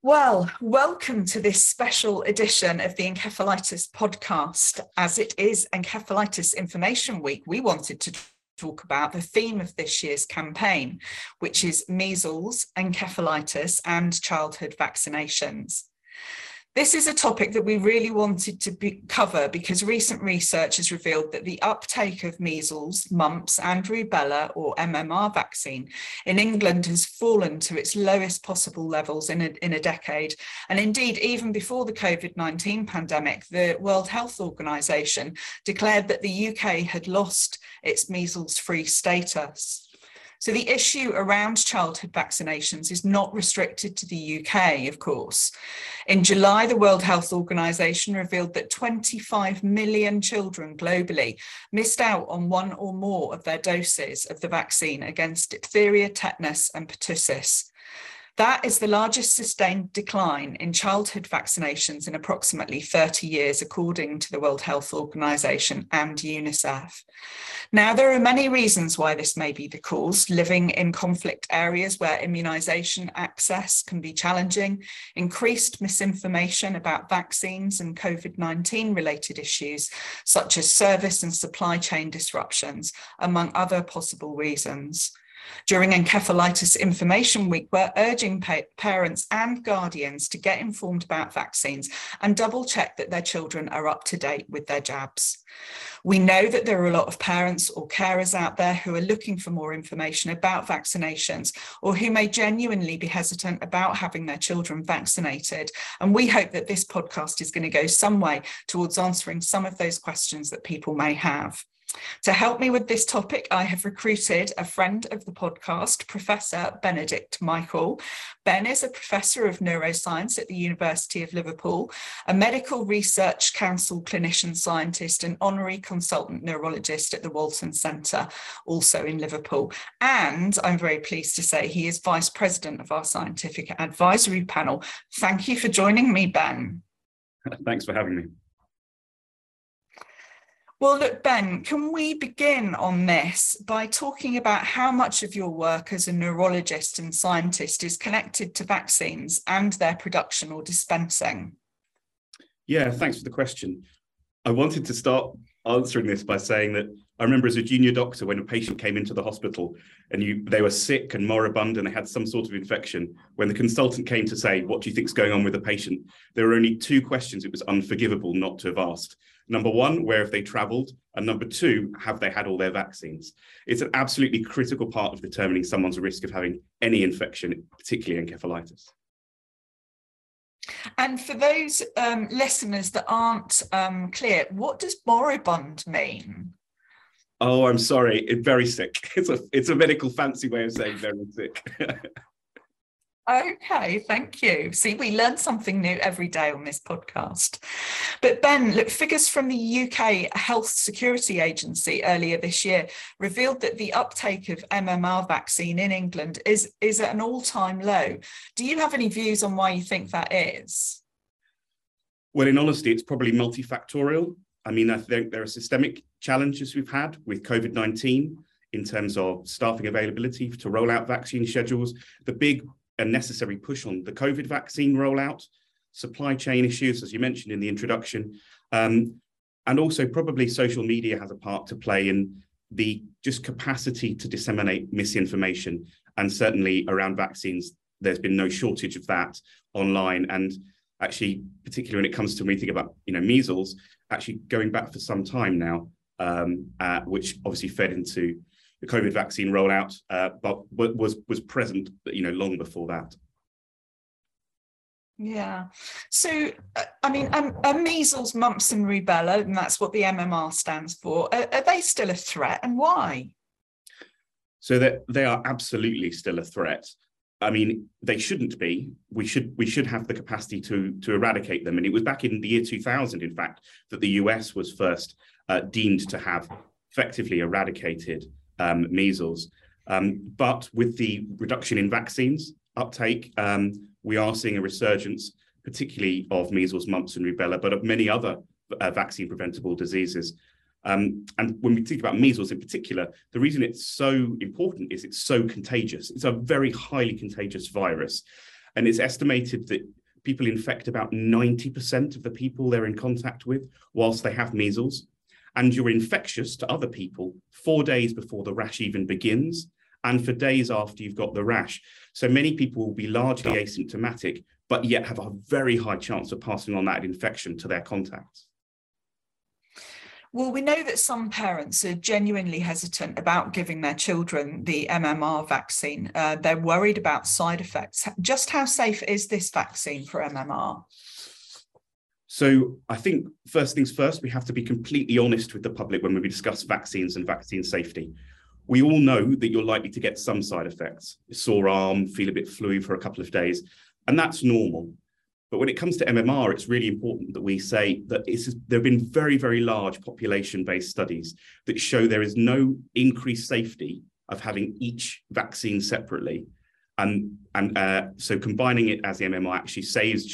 Well, welcome to this special edition of the Encephalitis podcast. As it is Encephalitis Information Week, we wanted to talk about the theme of this year's campaign, which is measles, encephalitis, and childhood vaccinations. This is a topic that we really wanted to be, cover because recent research has revealed that the uptake of measles, mumps, and rubella, or MMR vaccine, in England has fallen to its lowest possible levels in a, in a decade. And indeed, even before the COVID 19 pandemic, the World Health Organization declared that the UK had lost its measles free status. So the issue around childhood vaccinations is not restricted to the UK, of course. In July, the World Health Organization revealed that 25 million children globally missed out on one or more of their doses of the vaccine against diphtheria, tetanus, and pertussis. That is the largest sustained decline in childhood vaccinations in approximately 30 years, according to the World Health Organization and UNICEF. Now, there are many reasons why this may be the cause. Living in conflict areas where immunization access can be challenging, increased misinformation about vaccines and COVID 19 related issues, such as service and supply chain disruptions, among other possible reasons. During Encephalitis Information Week, we're urging pa parents and guardians to get informed about vaccines and double check that their children are up to date with their jabs. We know that there are a lot of parents or carers out there who are looking for more information about vaccinations or who may genuinely be hesitant about having their children vaccinated. And we hope that this podcast is going to go some way towards answering some of those questions that people may have. To help me with this topic, I have recruited a friend of the podcast, Professor Benedict Michael. Ben is a professor of neuroscience at the University of Liverpool, a medical research council clinician scientist, and honorary consultant neurologist at the Walton Centre, also in Liverpool. And I'm very pleased to say he is vice president of our scientific advisory panel. Thank you for joining me, Ben. Thanks for having me. Well, look, Ben, can we begin on this by talking about how much of your work as a neurologist and scientist is connected to vaccines and their production or dispensing? Yeah, thanks for the question. I wanted to start answering this by saying that I remember as a junior doctor when a patient came into the hospital and you they were sick and moribund and they had some sort of infection. When the consultant came to say, "What do you think is going on with the patient?" There were only two questions it was unforgivable not to have asked. Number one, where have they traveled? And number two, have they had all their vaccines? It's an absolutely critical part of determining someone's risk of having any infection, particularly encephalitis. And for those um, listeners that aren't um, clear, what does moribund mean? Oh, I'm sorry. It's very sick. It's a it's a medical fancy way of saying very sick. Okay, thank you. See, we learn something new every day on this podcast. But Ben, look, figures from the UK Health Security Agency earlier this year revealed that the uptake of MMR vaccine in England is, is at an all-time low. Do you have any views on why you think that is? Well, in honesty, it's probably multifactorial. I mean, I think there are systemic challenges we've had with COVID 19 in terms of staffing availability to roll out vaccine schedules. The big a necessary push on the COVID vaccine rollout, supply chain issues, as you mentioned in the introduction, um, and also probably social media has a part to play in the just capacity to disseminate misinformation. And certainly around vaccines, there's been no shortage of that online. And actually, particularly when it comes to me thinking about you know measles, actually going back for some time now, um, uh, which obviously fed into the COVID vaccine rollout, uh, but was was present, you know, long before that. Yeah. So, uh, I mean, um, uh, measles, mumps, and rubella, and that's what the MMR stands for. Are, are they still a threat, and why? So that they are absolutely still a threat. I mean, they shouldn't be. We should we should have the capacity to to eradicate them. And it was back in the year 2000, in fact, that the US was first uh, deemed to have effectively eradicated um, measles. Um, but with the reduction in vaccines uptake, um, we are seeing a resurgence, particularly of measles, mumps, and rubella, but of many other uh, vaccine preventable diseases. Um, and when we think about measles in particular, the reason it's so important is it's so contagious. It's a very highly contagious virus. And it's estimated that people infect about 90% of the people they're in contact with whilst they have measles. And you're infectious to other people four days before the rash even begins and for days after you've got the rash. So many people will be largely asymptomatic, but yet have a very high chance of passing on that infection to their contacts. Well, we know that some parents are genuinely hesitant about giving their children the MMR vaccine. Uh, they're worried about side effects. Just how safe is this vaccine for MMR? So I think first things first, we have to be completely honest with the public when we discuss vaccines and vaccine safety. We all know that you're likely to get some side effects, sore arm, feel a bit fluey for a couple of days, and that's normal. But when it comes to MMR, it's really important that we say that there have been very, very large population-based studies that show there is no increased safety of having each vaccine separately. And, and uh, so combining it as the MMR actually saves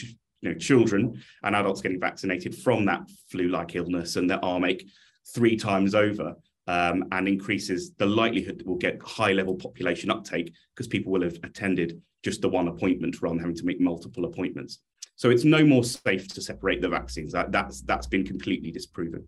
you know, children and adults getting vaccinated from that flu-like illness and their arm ache three times over um, and increases the likelihood that we'll get high level population uptake because people will have attended just the one appointment rather than having to make multiple appointments. So it's no more safe to separate the vaccines. That, that's, that's been completely disproven.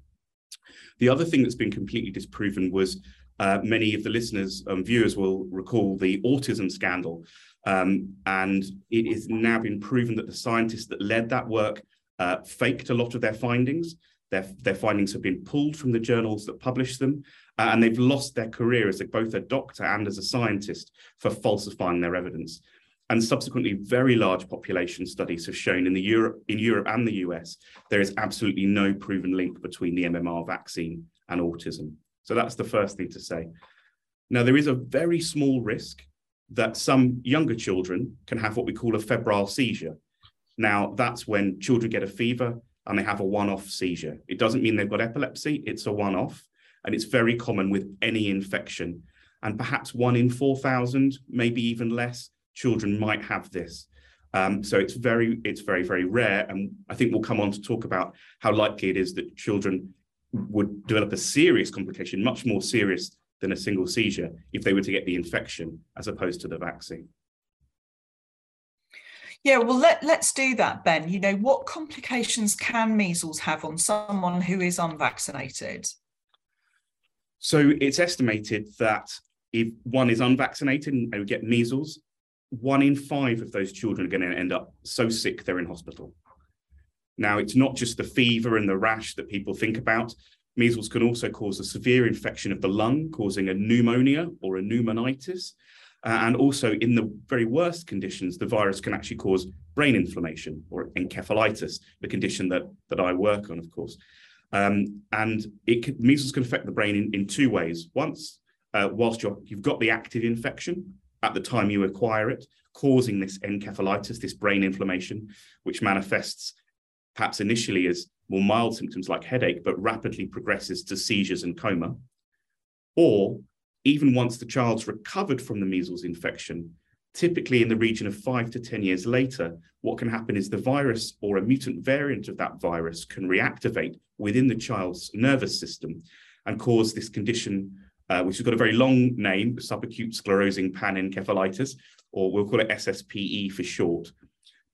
The other thing that's been completely disproven was uh, many of the listeners and viewers will recall the autism scandal. Um, and has now been proven that the scientists that led that work uh, faked a lot of their findings. Their, their findings have been pulled from the journals that publish them, uh, and they've lost their career as a, both a doctor and as a scientist for falsifying their evidence and subsequently very large population studies have shown in the Europe in Europe and the US there is absolutely no proven link between the MMR vaccine and autism. So that's the first thing to say. Now there is a very small risk that some younger children can have what we call a febrile seizure. Now that's when children get a fever and they have a one-off seizure. It doesn't mean they've got epilepsy, it's a one-off and it's very common with any infection and perhaps one in 4,000, maybe even less, children might have this. Um, so it's very, it's very, very rare. And I think we'll come on to talk about how likely it is that children would develop a serious complication, much more serious than a single seizure, if they were to get the infection as opposed to the vaccine. Yeah, well, let, let's do that, Ben. You know, what complications can measles have on someone who is unvaccinated? So it's estimated that if one is unvaccinated and get measles, one in five of those children are going to end up so sick they're in hospital. Now, it's not just the fever and the rash that people think about. Measles can also cause a severe infection of the lung, causing a pneumonia or a pneumonitis. Uh, and also, in the very worst conditions, the virus can actually cause brain inflammation or encephalitis, the condition that, that I work on, of course. Um, and it can, measles can affect the brain in, in two ways. Once, uh, whilst you have got the active infection, at the time you acquire it, causing this encephalitis, this brain inflammation, which manifests perhaps initially as more mild symptoms like headache, but rapidly progresses to seizures and coma. Or even once the child's recovered from the measles infection, typically in the region of five to 10 years later, what can happen is the virus or a mutant variant of that virus can reactivate within the child's nervous system and cause this condition uh, which has got a very long name, subacute sclerosing panencephalitis, or we'll call it SSPE for short.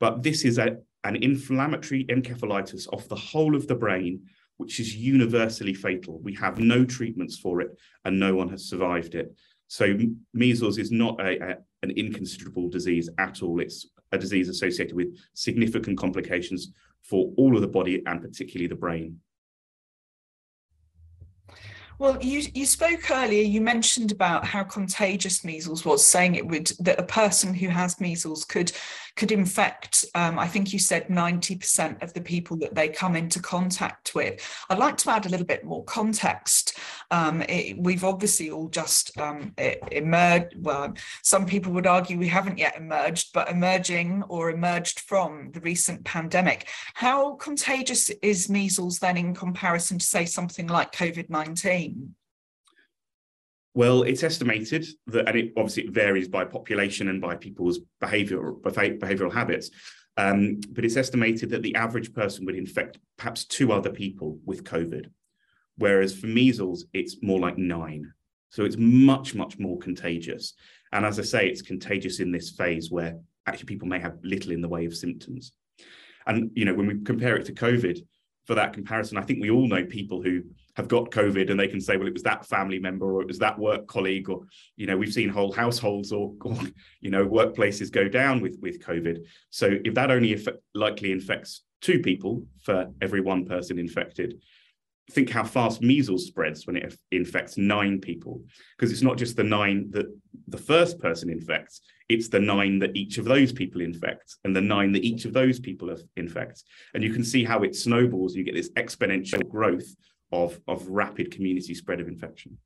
But this is a, an inflammatory encephalitis of the whole of the brain, which is universally fatal. We have no treatments for it, and no one has survived it. So measles is not a, a, an inconsiderable disease at all. It's a disease associated with significant complications for all of the body and particularly the brain. Well, you, you spoke earlier, you mentioned about how contagious measles was, saying it would that a person who has measles could could infect, um, I think you said 90% of the people that they come into contact with. I'd like to add a little bit more context. Um, it, we've obviously all just um, emerged, well, some people would argue we haven't yet emerged, but emerging or emerged from the recent pandemic. How contagious is measles then in comparison to, say, something like COVID 19? Well, it's estimated that, and it obviously it varies by population and by people's behavior, behavioral habits, um, but it's estimated that the average person would infect perhaps two other people with COVID, whereas for measles, it's more like nine. So it's much, much more contagious. And as I say, it's contagious in this phase where actually people may have little in the way of symptoms. And you know, when we compare it to COVID, for that comparison, I think we all know people who have got COVID and they can say, well, it was that family member or it was that work colleague, or you know, we've seen whole households or, or you know, workplaces go down with with COVID. So if that only likely infects two people for every one person infected, think how fast measles spreads when it infects nine people because it's not just the nine that the first person infects it's the nine that each of those people infects and the nine that each of those people infects and you can see how it snowballs you get this exponential growth of of rapid community spread of infection.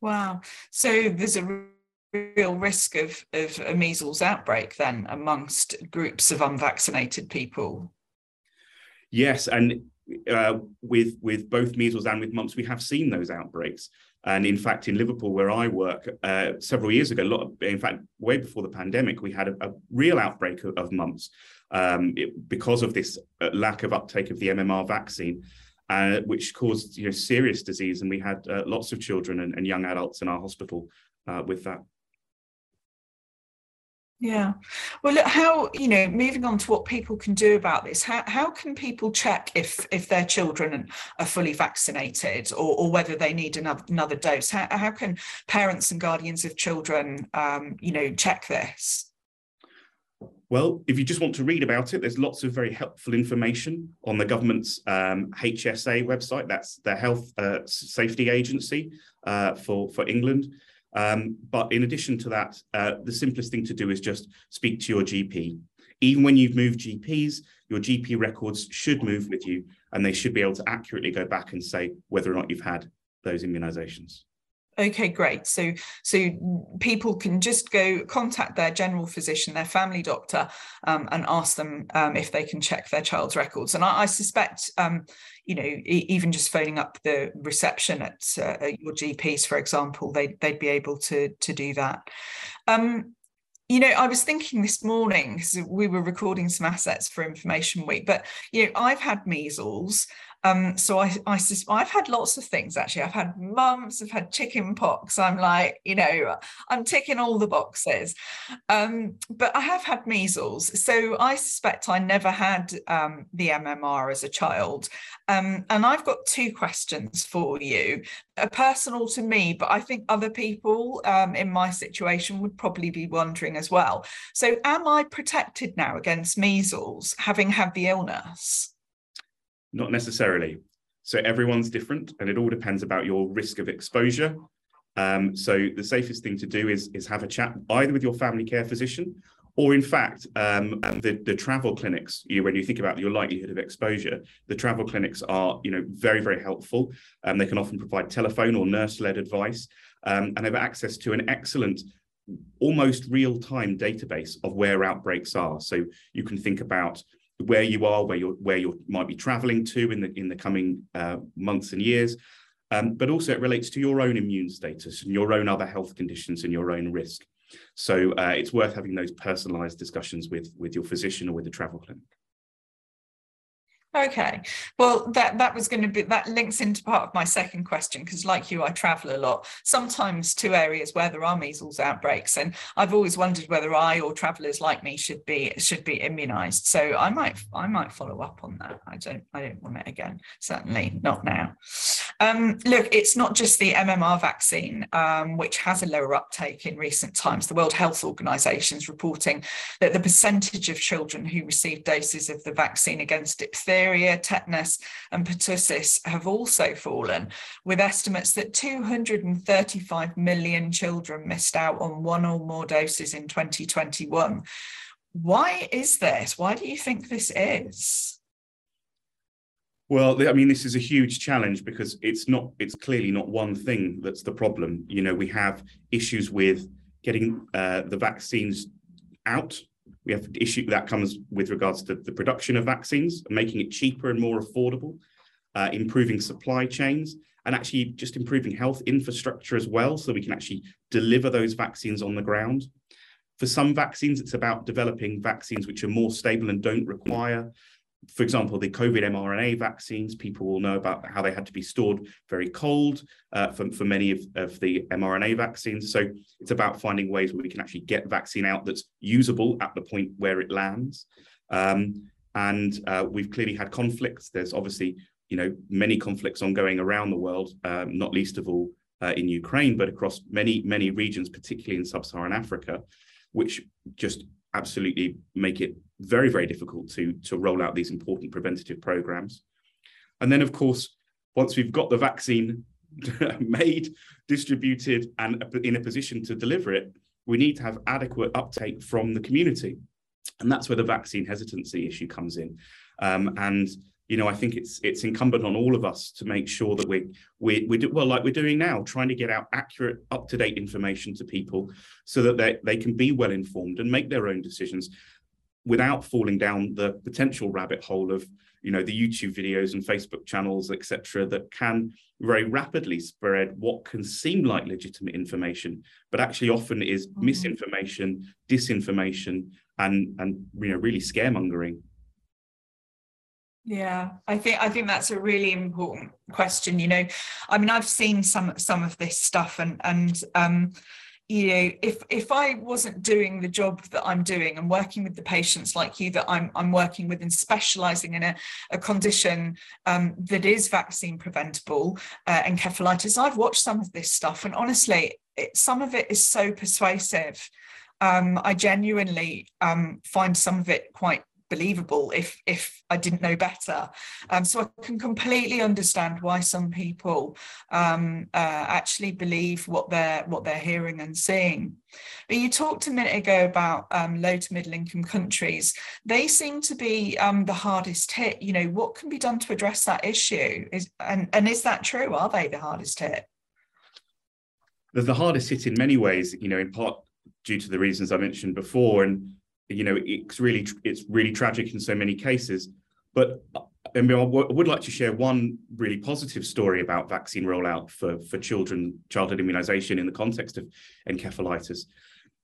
Wow. So there's a real risk of of a measles outbreak then amongst groups of unvaccinated people. Yes and uh, with with both measles and with mumps, we have seen those outbreaks. And in fact, in Liverpool, where I work, uh, several years ago, a lot of, in fact, way before the pandemic, we had a, a real outbreak of, of mumps. Um, it, because of this uh, lack of uptake of the MMR vaccine, uh, which caused you know serious disease. And we had uh, lots of children and, and, young adults in our hospital uh, with that. Yeah. Well, look, how, you know, moving on to what people can do about this, how, how can people check if if their children are fully vaccinated or, or whether they need another, another dose? How, how can parents and guardians of children, um, you know, check this? Well, if you just want to read about it, there's lots of very helpful information on the government's um, HSA website. That's the Health uh, Safety Agency uh, for, for England. Um, but in addition to that, uh, the simplest thing to do is just speak to your GP. Even when you've moved GPs, your GP records should move with you and they should be able to accurately go back and say whether or not you've had those immunizations. Okay, great. So, so people can just go contact their general physician, their family doctor, um, and ask them um, if they can check their child's records. And I, I suspect, um, you know, e- even just phoning up the reception at, uh, your GPs, for example, they they'd be able to to do that. Um, you know, I was thinking this morning because we were recording some assets for Information Week, but you know, I've had measles. Um, so I, I, I've had lots of things actually. I've had mumps, I've had chicken pox. I'm like, you know, I'm ticking all the boxes. Um, but I have had measles. So I suspect I never had um, the MMR as a child. Um, and I've got two questions for you, a personal to me, but I think other people um, in my situation would probably be wondering as well. So am I protected now against measles having had the illness? Not necessarily. So everyone's different, and it all depends about your risk of exposure. Um, so the safest thing to do is is have a chat either with your family care physician, or in fact, um, the the travel clinics. You, when you think about your likelihood of exposure, the travel clinics are you know very very helpful. Um, they can often provide telephone or nurse led advice, um, and have access to an excellent almost real time database of where outbreaks are. So you can think about where you are, where you're where you might be traveling to in the in the coming uh, months and years. Um, but also it relates to your own immune status and your own other health conditions and your own risk. So uh, it's worth having those personalized discussions with with your physician or with the travel clinic. Okay, well, that that was going to be that links into part of my second question because, like you, I travel a lot. Sometimes to areas where there are measles outbreaks, and I've always wondered whether I or travellers like me should be should be immunised. So I might I might follow up on that. I don't I don't want it again. Certainly not now. Um, look, it's not just the MMR vaccine um, which has a lower uptake in recent times. The World Health Organization is reporting that the percentage of children who receive doses of the vaccine against diphtheria, tetanus, and pertussis have also fallen, with estimates that 235 million children missed out on one or more doses in 2021. Why is this? Why do you think this is? Well, I mean, this is a huge challenge because it's not, it's clearly not one thing that's the problem. You know, we have issues with getting uh, the vaccines out we have issue that comes with regards to the production of vaccines, making it cheaper and more affordable, uh, improving supply chains, and actually just improving health infrastructure as well, so we can actually deliver those vaccines on the ground. For some vaccines, it's about developing vaccines which are more stable and don't require for example, the COVID mRNA vaccines, people will know about how they had to be stored very cold uh, for, for many of, of the mRNA vaccines. So it's about finding ways where we can actually get vaccine out that's usable at the point where it lands. Um, and uh, we've clearly had conflicts. There's obviously, you know, many conflicts ongoing around the world, um, not least of all uh, in Ukraine, but across many, many regions, particularly in sub-Saharan Africa, which just absolutely make it very, very difficult to, to roll out these important preventative programs. And then, of course, once we've got the vaccine made, distributed, and in a position to deliver it, we need to have adequate uptake from the community. And that's where the vaccine hesitancy issue comes in. Um, and you know, I think it's it's incumbent on all of us to make sure that we we we do well, like we're doing now, trying to get out accurate, up to date information to people, so that they they can be well informed and make their own decisions, without falling down the potential rabbit hole of you know the YouTube videos and Facebook channels, etc., that can very rapidly spread what can seem like legitimate information, but actually often is mm-hmm. misinformation, disinformation, and and you know really scaremongering. Yeah, I think I think that's a really important question. You know, I mean, I've seen some some of this stuff, and and um, you know, if if I wasn't doing the job that I'm doing and working with the patients like you that I'm I'm working with and specialising in a, a condition um, that is vaccine preventable, uh, encephalitis, I've watched some of this stuff, and honestly, it, some of it is so persuasive. Um, I genuinely um, find some of it quite believable if if I didn't know better. Um, so I can completely understand why some people um, uh, actually believe what they're what they're hearing and seeing. But you talked a minute ago about um, low to middle income countries. They seem to be um, the hardest hit. You know, what can be done to address that issue? Is and and is that true? Are they the hardest hit? They're the hardest hit in many ways. You know, in part due to the reasons I mentioned before, and you know it's really it's really tragic in so many cases. But I, mean, I would like to share one really positive story about vaccine rollout for for children childhood immunization in the context of encephalitis.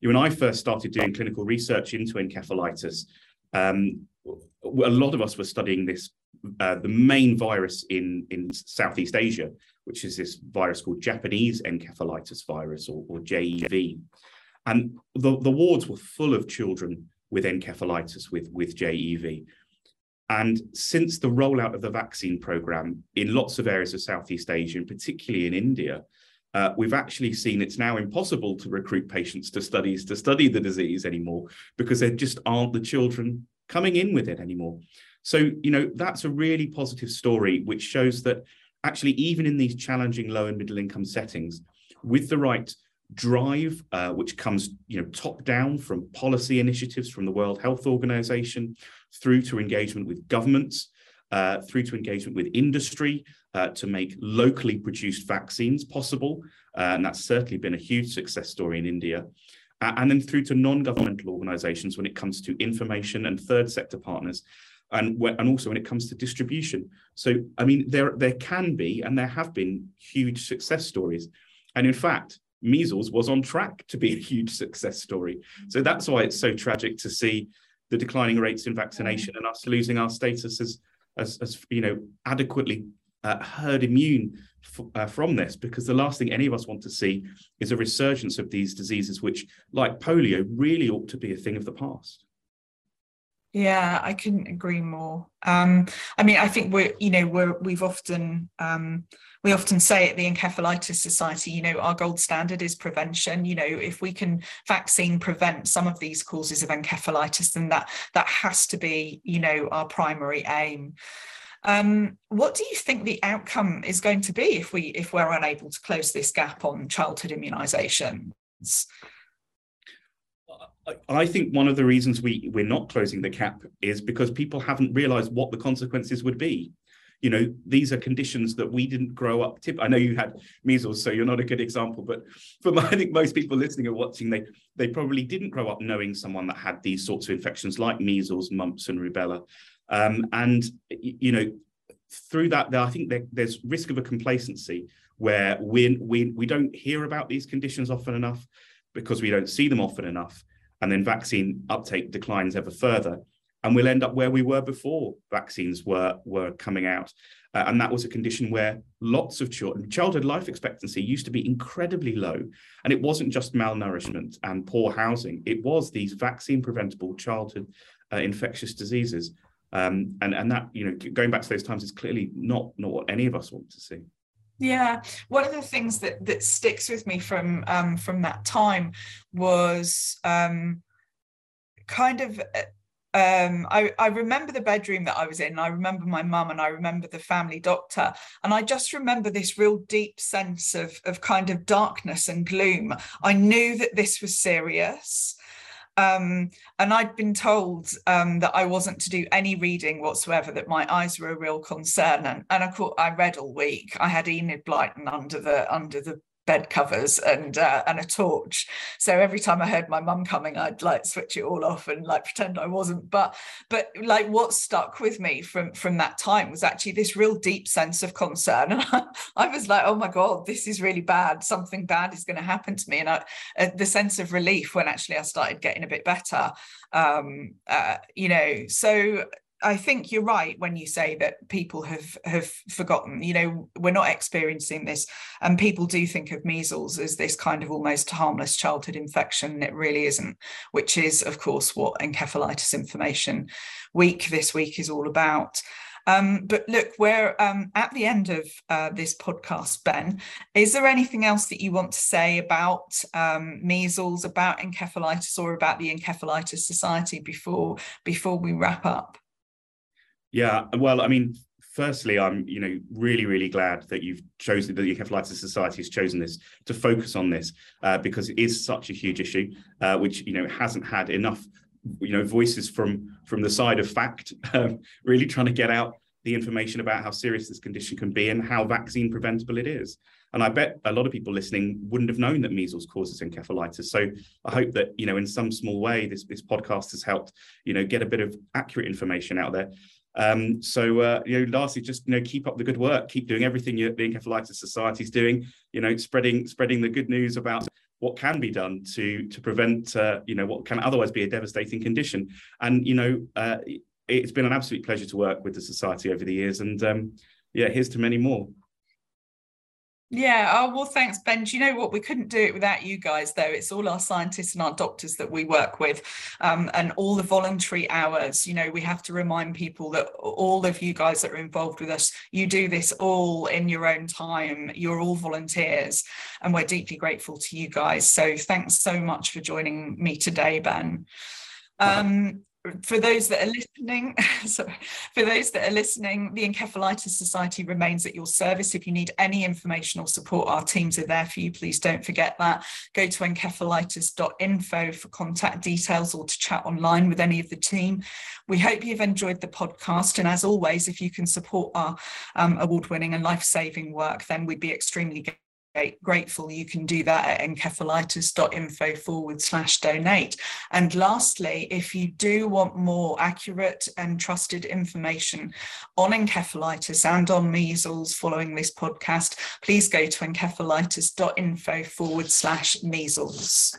When i first started doing clinical research into encephalitis. Um, a lot of us were studying this uh, the main virus in in southeast asia which is this virus called japanese encephalitis virus or, or jev and the, the wards were full of children with encephalitis with, with JEV. And since the rollout of the vaccine program in lots of areas of Southeast Asia, and particularly in India, uh, we've actually seen it's now impossible to recruit patients to studies to study the disease anymore because there just aren't the children coming in with it anymore. So, you know, that's a really positive story, which shows that actually, even in these challenging low and middle income settings, with the right drive, uh, which comes you know top down from policy initiatives from the World Health Organization, through to engagement with governments, uh, through to engagement with industry uh, to make locally produced vaccines possible, uh, and that's certainly been a huge success story in India. and then through to non-governmental organizations when it comes to information and third sector partners, and, and also when it comes to distribution. So, I mean, there, there can be and there have been huge success stories. And in fact, measles was on track to be a huge success story. So that's why it's so tragic to see the declining rates in vaccination and us losing our status as, as, as you know, adequately uh, herd immune uh, from this, because the last thing any of us want to see is a resurgence of these diseases, which, like polio, really ought to be a thing of the past. Yeah, I couldn't agree more. Um, I mean, I think we're, you know, we're we've often um, we often say at the Encephalitis Society, you know, our gold standard is prevention. You know, if we can vaccine prevent some of these causes of encephalitis, then that that has to be, you know, our primary aim. Um, what do you think the outcome is going to be if we if we're unable to close this gap on childhood immunisations? I think one of the reasons we we're not closing the gap is because people haven't realised what the consequences would be you know these are conditions that we didn't grow up tip i know you had measles so you're not a good example but for my, i think most people listening or watching they they probably didn't grow up knowing someone that had these sorts of infections like measles mumps and rubella. Um, and you know through that i think there, there's risk of a complacency where we, we we don't hear about these conditions often enough because we don't see them often enough and then vaccine uptake declines ever further and we'll end up where we were before vaccines were were coming out. Uh, and that was a condition where lots of children, childhood life expectancy used to be incredibly low. And it wasn't just malnourishment and poor housing, it was these vaccine preventable childhood uh, infectious diseases. Um, and, and that, you know, going back to those times is clearly not, not what any of us want to see. Yeah, one of the things that that sticks with me from um, from that time was um, kind of uh, um, I, I remember the bedroom that I was in. I remember my mum and I remember the family doctor. And I just remember this real deep sense of, of kind of darkness and gloom. I knew that this was serious. Um, and I'd been told um, that I wasn't to do any reading whatsoever, that my eyes were a real concern. And, and course, I read all week. I had Enid Blyton under the under the bed covers and uh, and a torch. So every time I heard my mum coming, I'd like switch it all off and like pretend I wasn't. But but like what stuck with me from from that time was actually this real deep sense of concern. And I, I was like, oh my god, this is really bad. Something bad is going to happen to me. And I, uh, the sense of relief when actually I started getting a bit better. Um, uh, you know, so I think you're right when you say that people have have forgotten. You know, we're not experiencing this, and people do think of measles as this kind of almost harmless childhood infection. It really isn't, which is, of course, what Encephalitis Information Week this week is all about. Um, but look, we're um, at the end of uh, this podcast, Ben. Is there anything else that you want to say about um, measles, about encephalitis, or about the Encephalitis Society before before we wrap up? Yeah, well, I mean, firstly, I'm you know really really glad that you've chosen that the Encephalitis Society has chosen this to focus on this uh, because it is such a huge issue, uh, which you know hasn't had enough you know voices from from the side of fact, um, really trying to get out the information about how serious this condition can be and how vaccine preventable it is. And I bet a lot of people listening wouldn't have known that measles causes encephalitis. So I hope that, you know, in some small way, this, this podcast has helped, you know, get a bit of accurate information out there. Um, so uh, you know, lastly, just you know, keep up the good work, keep doing everything you, the Encephalitis Society is doing. You know, spreading spreading the good news about what can be done to to prevent uh, you know what can otherwise be a devastating condition. And you know, uh, it's been an absolute pleasure to work with the society over the years. And um, yeah, here's to many more. Yeah. Oh, well, thanks, Ben. Do you know what? We couldn't do it without you guys, though. It's all our scientists and our doctors that we work with um, and all the voluntary hours. You know, we have to remind people that all of you guys that are involved with us, you do this all in your own time. You're all volunteers, and we're deeply grateful to you guys. So thanks so much for joining me today, Ben. Um, for those that are listening, sorry, for those that are listening, the Encephalitis Society remains at your service. If you need any information or support, our teams are there for you. Please don't forget that. Go to encephalitis.info for contact details or to chat online with any of the team. We hope you've enjoyed the podcast. And as always, if you can support our um, award winning and life saving work, then we'd be extremely grateful you can do that at encephalitis.info forward slash donate. And lastly if you do want more accurate and trusted information on encephalitis and on measles following this podcast please go to encephalitis.info forward slash measles